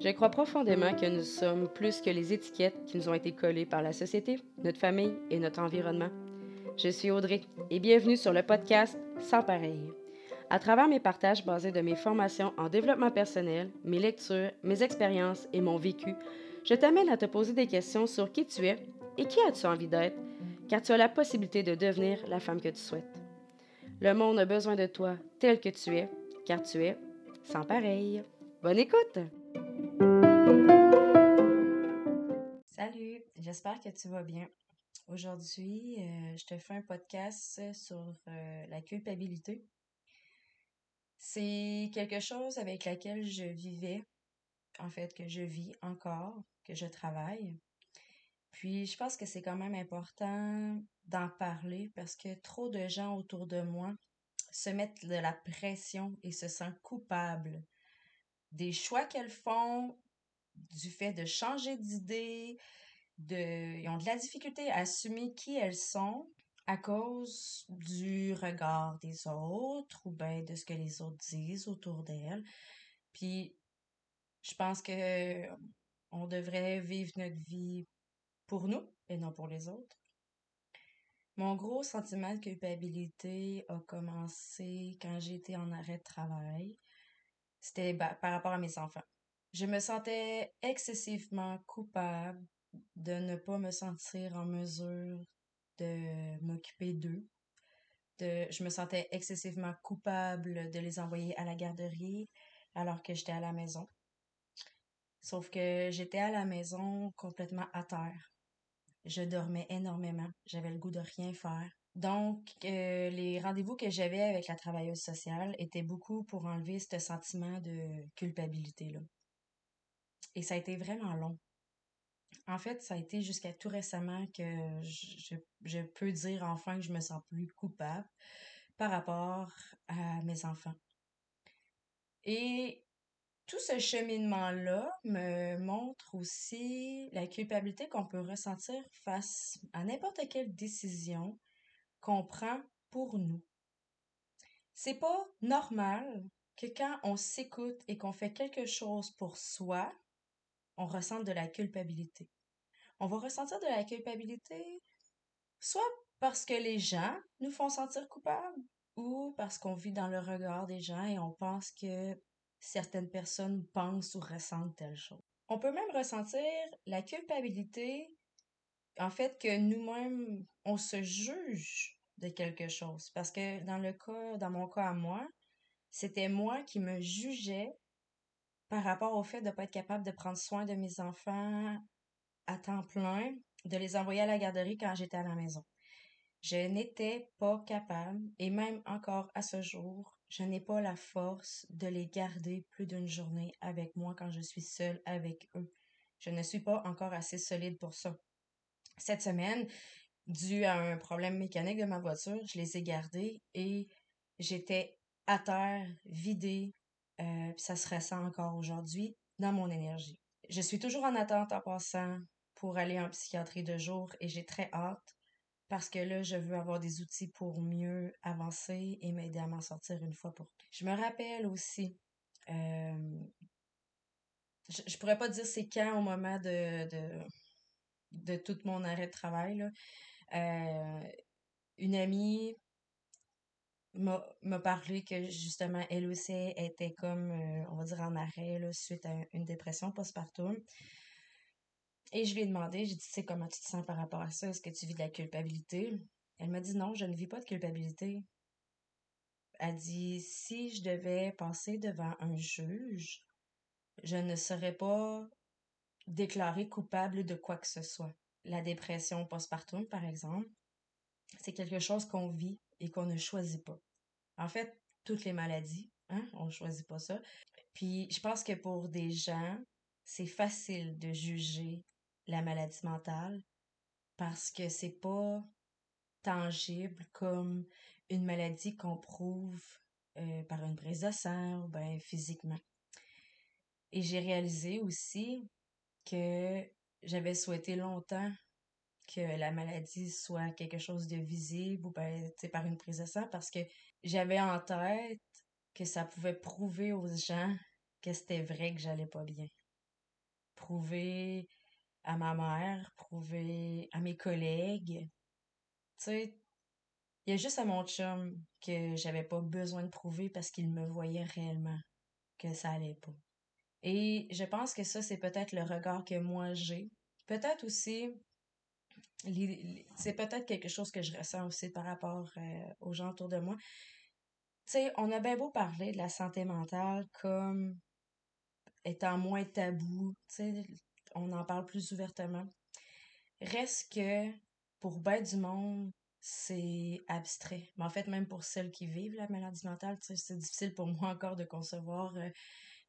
Je crois profondément que nous sommes plus que les étiquettes qui nous ont été collées par la société, notre famille et notre environnement. Je suis Audrey et bienvenue sur le podcast Sans pareil. À travers mes partages basés de mes formations en développement personnel, mes lectures, mes expériences et mon vécu, je t'amène à te poser des questions sur qui tu es et qui as-tu envie d'être, car tu as la possibilité de devenir la femme que tu souhaites. Le monde a besoin de toi tel que tu es, car tu es sans pareil. Bonne écoute! Salut, j'espère que tu vas bien. Aujourd'hui, euh, je te fais un podcast sur euh, la culpabilité. C'est quelque chose avec laquelle je vivais, en fait, que je vis encore, que je travaille. Puis, je pense que c'est quand même important d'en parler parce que trop de gens autour de moi se mettent de la pression et se sentent coupables des choix qu'elles font, du fait de changer d'idée, de, ils ont de la difficulté à assumer qui elles sont à cause du regard des autres ou bien de ce que les autres disent autour d'elles. Puis, je pense que on devrait vivre notre vie pour nous et non pour les autres. Mon gros sentiment de culpabilité a commencé quand j'étais en arrêt de travail. C'était par rapport à mes enfants. Je me sentais excessivement coupable de ne pas me sentir en mesure de m'occuper d'eux. De, je me sentais excessivement coupable de les envoyer à la garderie alors que j'étais à la maison. Sauf que j'étais à la maison complètement à terre. Je dormais énormément. J'avais le goût de rien faire. Donc, euh, les rendez-vous que j'avais avec la travailleuse sociale étaient beaucoup pour enlever ce sentiment de culpabilité-là. Et ça a été vraiment long. En fait, ça a été jusqu'à tout récemment que je, je, peux dire enfin que je me sens plus coupable par rapport à mes enfants. Et tout ce cheminement-là me montre aussi la culpabilité qu'on peut ressentir face à n'importe quelle décision qu'on prend pour nous. C'est pas normal que quand on s'écoute et qu'on fait quelque chose pour soi, on ressente de la culpabilité. On va ressentir de la culpabilité soit parce que les gens nous font sentir coupables ou parce qu'on vit dans le regard des gens et on pense que certaines personnes pensent ou ressentent telle chose. On peut même ressentir la culpabilité, en fait, que nous-mêmes, on se juge de quelque chose. Parce que dans le cas, dans mon cas à moi, c'était moi qui me jugeais par rapport au fait de ne pas être capable de prendre soin de mes enfants à temps plein, de les envoyer à la garderie quand j'étais à la maison. Je n'étais pas capable, et même encore à ce jour, je n'ai pas la force de les garder plus d'une journée avec moi quand je suis seule avec eux. Je ne suis pas encore assez solide pour ça. Cette semaine, dû à un problème mécanique de ma voiture, je les ai gardés et j'étais à terre, vidée, euh, ça se ressent encore aujourd'hui dans mon énergie. Je suis toujours en attente en passant pour aller en psychiatrie de jour et j'ai très hâte parce que là, je veux avoir des outils pour mieux avancer et m'aider à m'en sortir une fois pour toutes. Je me rappelle aussi, euh, je, je, pourrais pas dire c'est quand au moment de, de, de, tout mon arrêt de travail, là, euh, une amie m'a parlé que justement, elle aussi était comme, euh, on va dire, en arrêt là, suite à une dépression postpartum. Et je lui ai demandé, j'ai dit, tu sais, comment tu te sens par rapport à ça? Est-ce que tu vis de la culpabilité? Elle m'a dit, non, je ne vis pas de culpabilité. Elle dit, si je devais passer devant un juge, je ne serais pas déclarée coupable de quoi que ce soit. La dépression postpartum, par exemple, c'est quelque chose qu'on vit et qu'on ne choisit pas. En fait, toutes les maladies, hein, on ne choisit pas ça. Puis, je pense que pour des gens, c'est facile de juger la maladie mentale parce que c'est pas tangible comme une maladie qu'on prouve euh, par une prise de sang ou ben physiquement. Et j'ai réalisé aussi que j'avais souhaité longtemps que la maladie soit quelque chose de visible ou ben, par une prise de sang parce que j'avais en tête que ça pouvait prouver aux gens que c'était vrai que j'allais pas bien. Prouver à ma mère, prouver à mes collègues. Tu sais, il y a juste à mon chum que j'avais pas besoin de prouver parce qu'il me voyait réellement que ça allait pas. Et je pense que ça, c'est peut-être le regard que moi j'ai. Peut-être aussi, c'est peut-être quelque chose que je ressens aussi par rapport euh, aux gens autour de moi. Tu sais, on a bien beau parler de la santé mentale comme étant moins tabou, tu sais, on en parle plus ouvertement. Reste que pour bien du monde, c'est abstrait. Mais en fait, même pour celles qui vivent la maladie mentale, c'est difficile pour moi encore de concevoir euh,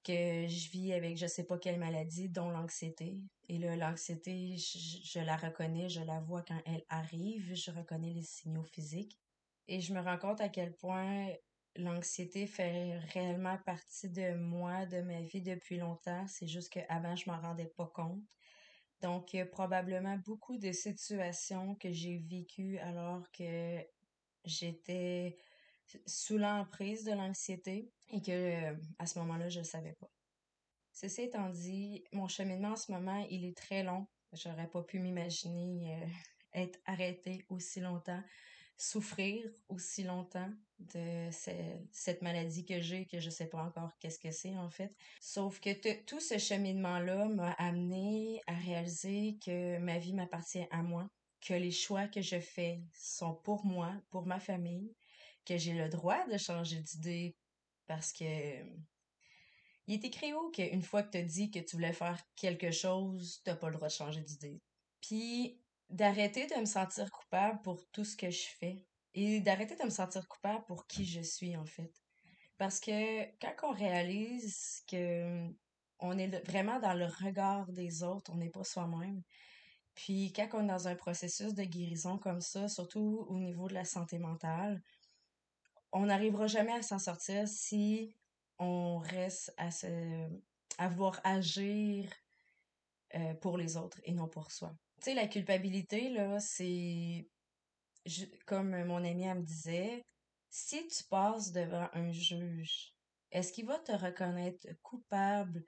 que je vis avec je sais pas quelle maladie, dont l'anxiété. Et là, l'anxiété, je, la reconnais, je la vois quand elle arrive, je reconnais les signaux physiques. Et je me rends compte à quel point l'anxiété fait réellement partie de moi, de ma vie depuis longtemps. C'est juste qu'avant, je m'en rendais pas compte. Donc, il y a probablement beaucoup de situations que j'ai vécues alors que j'étais sous l'emprise de l'anxiété et que à ce moment-là, je ne savais pas. Ceci étant dit, mon cheminement en ce moment, il est très long. J'aurais pas pu m'imaginer euh, être arrêtée aussi longtemps, souffrir aussi longtemps de cette maladie que j'ai, que je sais pas encore qu'est-ce que c'est en fait. Sauf que tout ce cheminement-là m'a amené à réaliser que ma vie m'appartient à moi, que les choix que je fais sont pour moi, pour ma famille, que j'ai le droit de changer d'idée parce que il est écrit où qu'une fois que tu as dit que tu voulais faire quelque chose, t'as pas le droit de changer d'idée. Puis d'arrêter de me sentir coupable pour tout ce que je fais et d'arrêter de me sentir coupable pour qui je suis en fait. Parce que quand on réalise que on est vraiment dans le regard des autres, on n'est pas soi-même. Puis quand on est dans un processus de guérison comme ça, surtout au niveau de la santé mentale, on n'arrivera jamais à s'en sortir si on reste à se à vouloir agir euh, pour les autres et non pour soi. Tu sais, la culpabilité, là, c'est comme mon ami me disait, si tu passes devant un juge, est-ce qu'il va te reconnaître coupable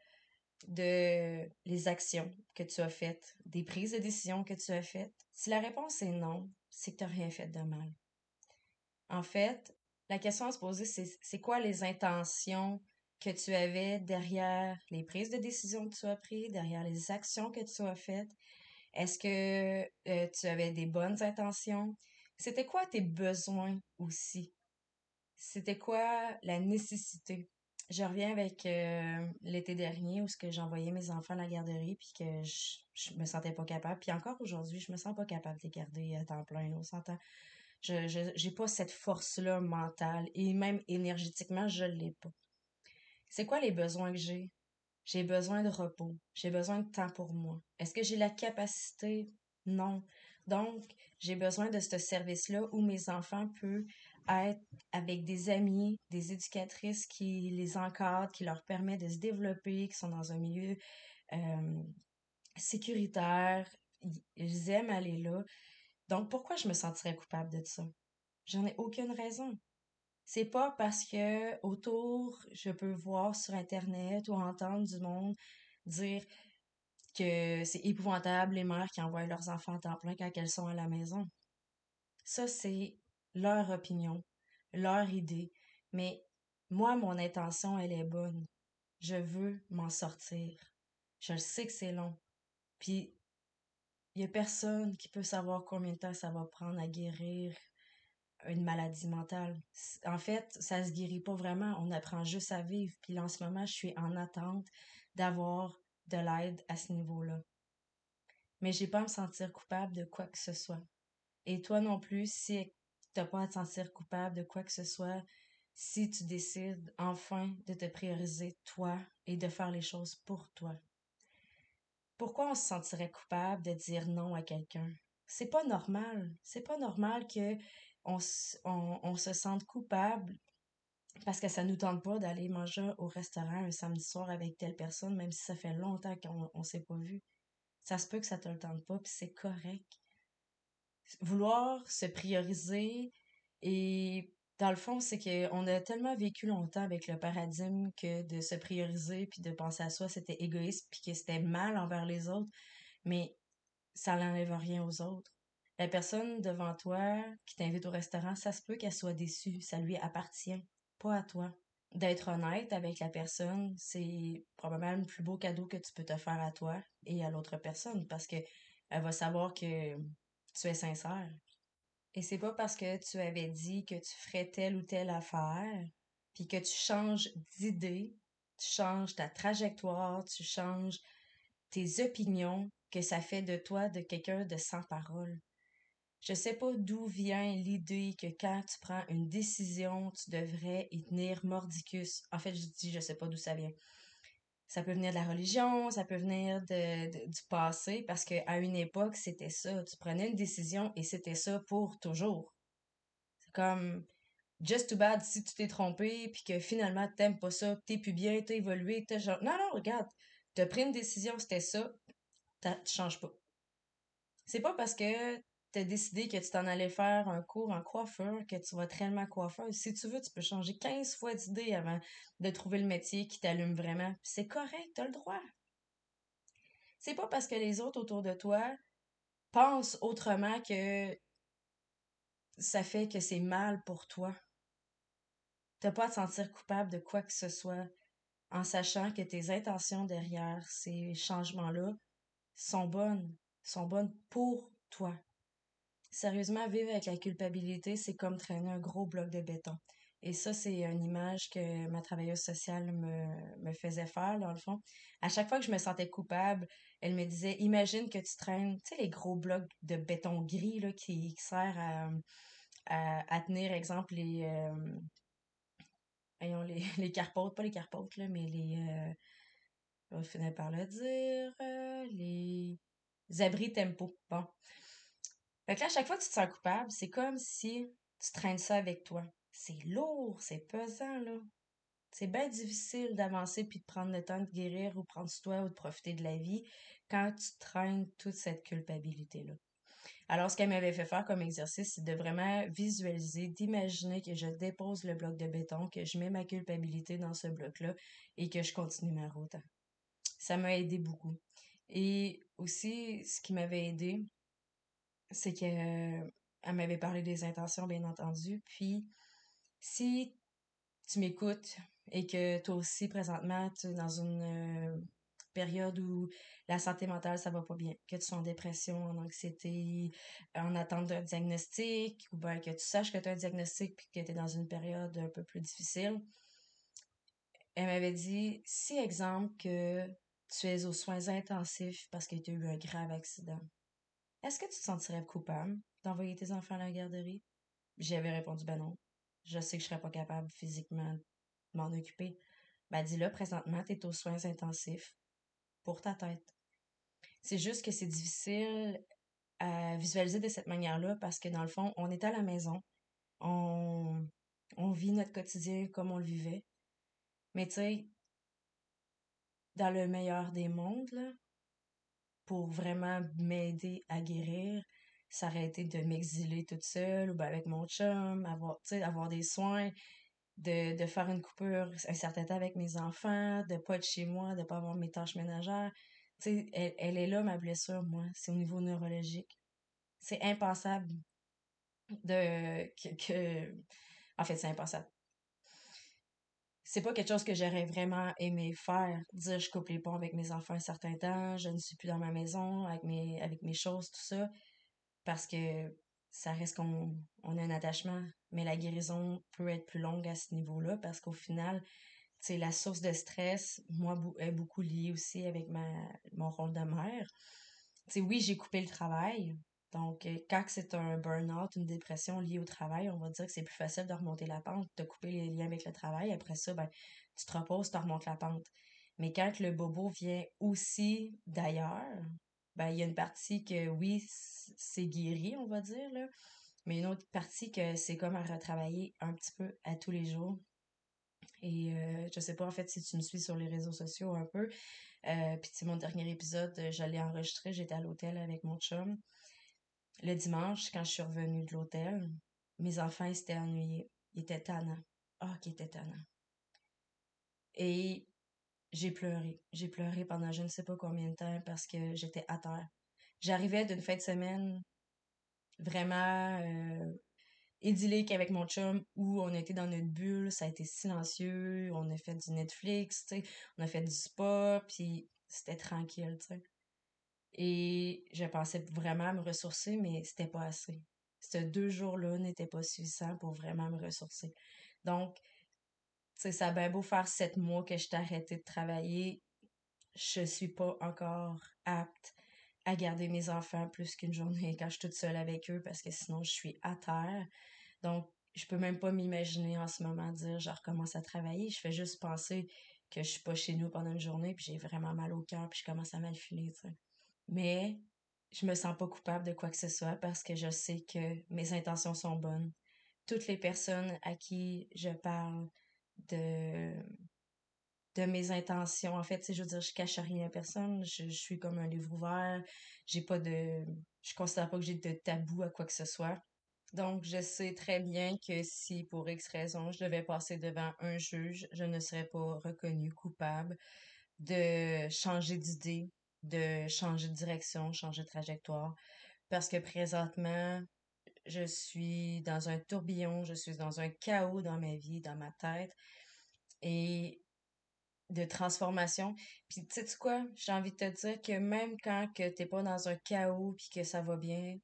de les actions que tu as faites, des prises de décision que tu as faites? Si la réponse est non, c'est que tu n'as rien fait de mal. En fait, la question à se poser, c'est c'est quoi les intentions que tu avais derrière les prises de décision que tu as prises, derrière les actions que tu as faites? Est-ce que euh, tu avais des bonnes intentions? C'était quoi tes besoins aussi? C'était quoi la nécessité? Je reviens avec euh, l'été dernier où ce que j'envoyais mes enfants à la garderie puis que je, je me sentais pas capable. Puis encore aujourd'hui, je me sens pas capable de les garder à temps plein. On s'entend. Je, je, j'ai pas cette force-là mentale et même énergétiquement, je l'ai pas. C'est quoi les besoins que j'ai? J'ai besoin de repos. J'ai besoin de temps pour moi. Est-ce que j'ai la capacité? Non. Donc, j'ai besoin de ce service-là où mes enfants peuvent être avec des amis, des éducatrices qui les encadrent, qui leur permettent de se développer, qui sont dans un milieu euh, sécuritaire. Ils aiment aller là. Donc, pourquoi je me sentirais coupable de ça? J'en ai aucune raison. C'est pas parce que autour, je peux voir sur Internet ou entendre du monde dire que c'est épouvantable les mères qui envoient leurs enfants à temps plein quand elles sont à la maison. Ça, c'est leur opinion, leur idée. Mais moi, mon intention, elle est bonne. Je veux m'en sortir. Je sais que c'est long. Puis, il n'y a personne qui peut savoir combien de temps ça va prendre à guérir une maladie mentale. En fait, ça se guérit pas vraiment. On apprend juste à vivre. Puis en ce moment, je suis en attente d'avoir de l'aide à ce niveau-là. Mais j'ai pas à me sentir coupable de quoi que ce soit. Et toi non plus, si t'as pas à te sentir coupable de quoi que ce soit, si tu décides enfin de te prioriser toi et de faire les choses pour toi. Pourquoi on se sentirait coupable de dire non à quelqu'un? C'est pas normal. C'est pas normal que on, se sente coupable parce que ça nous tente pas d'aller manger au restaurant un samedi soir avec telle personne, même si ça fait longtemps qu'on on s'est pas vu. Ça se peut que ça te le tente pas, puis c'est correct. Vouloir se prioriser et dans le fond, c'est qu'on a tellement vécu longtemps avec le paradigme que de se prioriser puis de penser à soi, c'était égoïste puis que c'était mal envers les autres. Mais ça n'enlève rien aux autres. La personne devant toi qui t'invite au restaurant, ça se peut qu'elle soit déçue. Ça lui appartient, pas à toi. D'être honnête avec la personne, c'est probablement le plus beau cadeau que tu peux te faire à toi et à l'autre personne parce que elle va savoir que tu es sincère. Et c'est pas parce que tu avais dit que tu ferais telle ou telle affaire, puis que tu changes d'idée, tu changes ta trajectoire, tu changes tes opinions, que ça fait de toi de quelqu'un de sans parole. Je sais pas d'où vient l'idée que quand tu prends une décision, tu devrais y tenir mordicus. En fait, je dis, je sais pas d'où ça vient. Ça peut venir de la religion, ça peut venir du passé, parce qu'à une époque, c'était ça. Tu prenais une décision et c'était ça pour toujours. C'est comme, just too bad si tu t'es trompé, puis que finalement, t'aimes pas ça, t'es plus bien, t'as évolué, t'as genre, non, non, regarde, t'as pris une décision, c'était ça, tu changes pas. C'est pas parce que t'as décidé que tu t'en allais faire un cours en coiffeur que tu vas être réellement coiffeur. Si tu veux, tu peux changer 15 fois d'idée avant de trouver le métier qui t'allume vraiment. C'est correct, t'as le droit. C'est pas parce que les autres autour de toi pensent autrement que ça fait que c'est mal pour toi. T'as pas à te sentir coupable de quoi que ce soit en sachant que tes intentions derrière ces changements-là sont bonnes, sont bonnes pour toi. Sérieusement, vivre avec la culpabilité, c'est comme traîner un gros bloc de béton. Et ça, c'est une image que ma travailleuse sociale me, faisait faire, dans le fond. À chaque fois que je me sentais coupable, elle me disait, imagine que tu traînes, tu sais, les gros blocs de béton gris, là, qui, servent à, à, tenir, exemple, les, euh, les, les carpotes, pas les carpotes, là, mais les, euh, par le dire, euh, les abris tempo. Bon. Fait que là, à chaque fois que tu te sens coupable, c'est comme si tu traînes ça avec toi. C'est lourd, c'est pesant, là. C'est bien difficile d'avancer puis de prendre le temps de guérir ou prendre toi ou de profiter de la vie quand tu traînes toute cette culpabilité-là. Alors, ce qu'elle m'avait fait faire comme exercice, c'est de vraiment visualiser, d'imaginer que je dépose le bloc de béton, que je mets ma culpabilité dans ce bloc-là et que je continue ma route. Ça m'a aidé beaucoup. Et aussi, ce qui m'avait aidé, c'est qu'elle m'avait parlé des intentions, bien entendu. Puis, si tu m'écoutes et que toi aussi, présentement, tu es dans une euh, période où la santé mentale, ça va pas bien, que tu sois en dépression, en anxiété, en attente d'un diagnostic, ou bien que tu saches que tu as un diagnostic puis que tu es dans une période un peu plus difficile, elle m'avait dit, si exemple que tu es aux soins intensifs parce que tu as eu un grave accident, est-ce que tu te sentirais coupable d'envoyer tes enfants à la garderie? J'avais répondu, ben non. Je sais que je serais pas capable physiquement de m'en occuper. Ben dis-le, présentement, tu es aux soins intensifs pour ta tête. C'est juste que c'est difficile à visualiser de cette manière-là parce que dans le fond, on est à la maison, on, on vit notre quotidien comme on le vivait. Mais tu sais, dans le meilleur des mondes, là, pour vraiment m'aider à guérir, été de m'exiler toute seule ou ben avec mon chum, avoir, avoir des soins, de, de faire une coupure un certain temps avec mes enfants, de pas être chez moi, de pas avoir mes tâches ménagères. Tu elle, elle est là, ma blessure, moi. C'est au niveau neurologique. C'est impensable de que... En fait, c'est impensable c'est pas quelque chose que j'aurais vraiment aimé faire. Dire je coupe les ponts avec mes enfants un certain temps, je ne suis plus dans ma maison avec mes, avec mes choses, tout ça. Parce que ça reste qu'on on a un attachement. Mais la guérison peut être plus longue à ce niveau-là parce qu'au final, c'est la source de stress, moi, est beaucoup liée aussi avec mon rôle de mère. oui, j'ai coupé le travail, donc, euh, quand c'est un burn-out, une dépression liée au travail, on va dire que c'est plus facile de remonter la pente, de couper les liens avec le travail. Après ça, ben, tu te reposes, tu remontes la pente. Mais quand le bobo vient aussi d'ailleurs, ben, il y a une partie que oui, c'est guéri, on va dire, là, mais une autre partie que c'est comme à retravailler un petit peu à tous les jours. Et euh, je sais pas en fait si tu me suis sur les réseaux sociaux un peu. Euh, puis c'est mon dernier épisode, je l'ai enregistré, j'étais à l'hôtel avec mon chum. Le dimanche, quand je suis revenue de l'hôtel, mes enfants s'étaient ennuyés. Il était tannant. Ah, qu'il était tannant. Et j'ai pleuré. J'ai pleuré pendant je ne sais pas combien de temps parce que j'étais à terre. J'arrivais d'une fin de semaine vraiment euh, idyllique avec mon chum où on était dans notre bulle, ça a été silencieux, on a fait du Netflix, on a fait du spa, puis c'était tranquille. Et je pensais vraiment me ressourcer, mais c'était pas assez. Ces deux jours-là n'étaient pas suffisants pour vraiment me ressourcer. Donc, tu sais, ça a bien beau faire sept mois que je t'ai arrêté de travailler, je suis pas encore apte à garder mes enfants plus qu'une journée quand je suis toute seule avec eux parce que sinon je suis à terre. Donc, je peux même pas m'imaginer en ce moment dire je recommence à travailler. Je fais juste penser que je suis pas chez nous pendant une journée puis j'ai vraiment mal au cœur puis je commence à mal filer, tu sais. Mais je me sens pas coupable de quoi que ce soit parce que je sais que mes intentions sont bonnes. Toutes les personnes à qui je parle de de mes intentions. En fait, je veux dire, je cache rien à personne. Je, suis comme un livre ouvert. J'ai pas de. Je considère pas que j'ai de tabou à quoi que ce soit. Donc, je sais très bien que si, pour X raison, je devais passer devant un juge, je ne serais pas reconnue coupable de changer d'idée, de changer de direction, changer de trajectoire. Parce que présentement, je suis dans un tourbillon, je suis dans un chaos dans ma vie, dans ma tête. Et de transformation. Puis tu sais quoi, j'ai envie de te dire que même quand que t'es pas dans un chaos puis que ça va bien,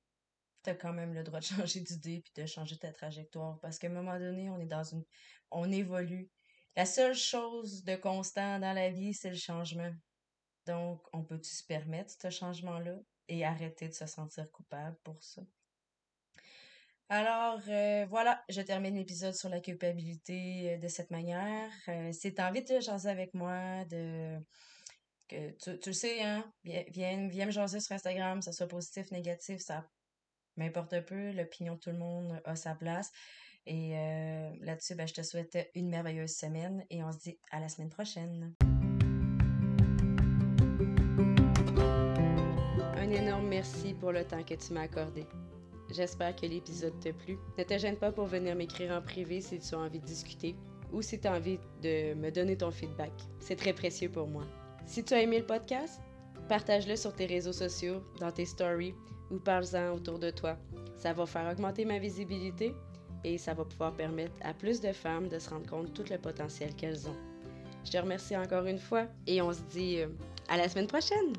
t'as quand même le droit de changer d'idée puis de changer ta trajectoire parce qu'à un moment donné, on est dans une on évolue. La seule chose de constant dans la vie, c'est le changement. Donc, on peut-tu se permettre ce changement-là et arrêter de se sentir coupable pour ça? Alors, euh, voilà, je termine l'épisode sur la culpabilité euh, de cette manière. Euh, si tu envie de jaser avec moi, de que tu, tu le sais, hein, viens, viens me jaser sur Instagram, ça soit positif, négatif, ça m'importe peu, l'opinion de tout le monde a sa place. Et là-dessus, ben, je te souhaite une merveilleuse semaine et on se dit à la semaine prochaine. Un énorme merci pour le temps que tu m'as accordé. J'espère que l'épisode t'a plu. Ne te gêne pas pour venir m'écrire en privé si tu as envie de discuter ou si tu as envie de me donner ton feedback. C'est très précieux pour moi. Si tu as aimé le podcast, partage-le sur tes réseaux sociaux, dans tes stories ou parle-en autour de toi. Ça va faire augmenter ma visibilité et ça va pouvoir permettre à plus de femmes de se rendre compte de tout le potentiel qu'elles ont. Je te remercie encore une fois et on se dit euh, à la semaine prochaine!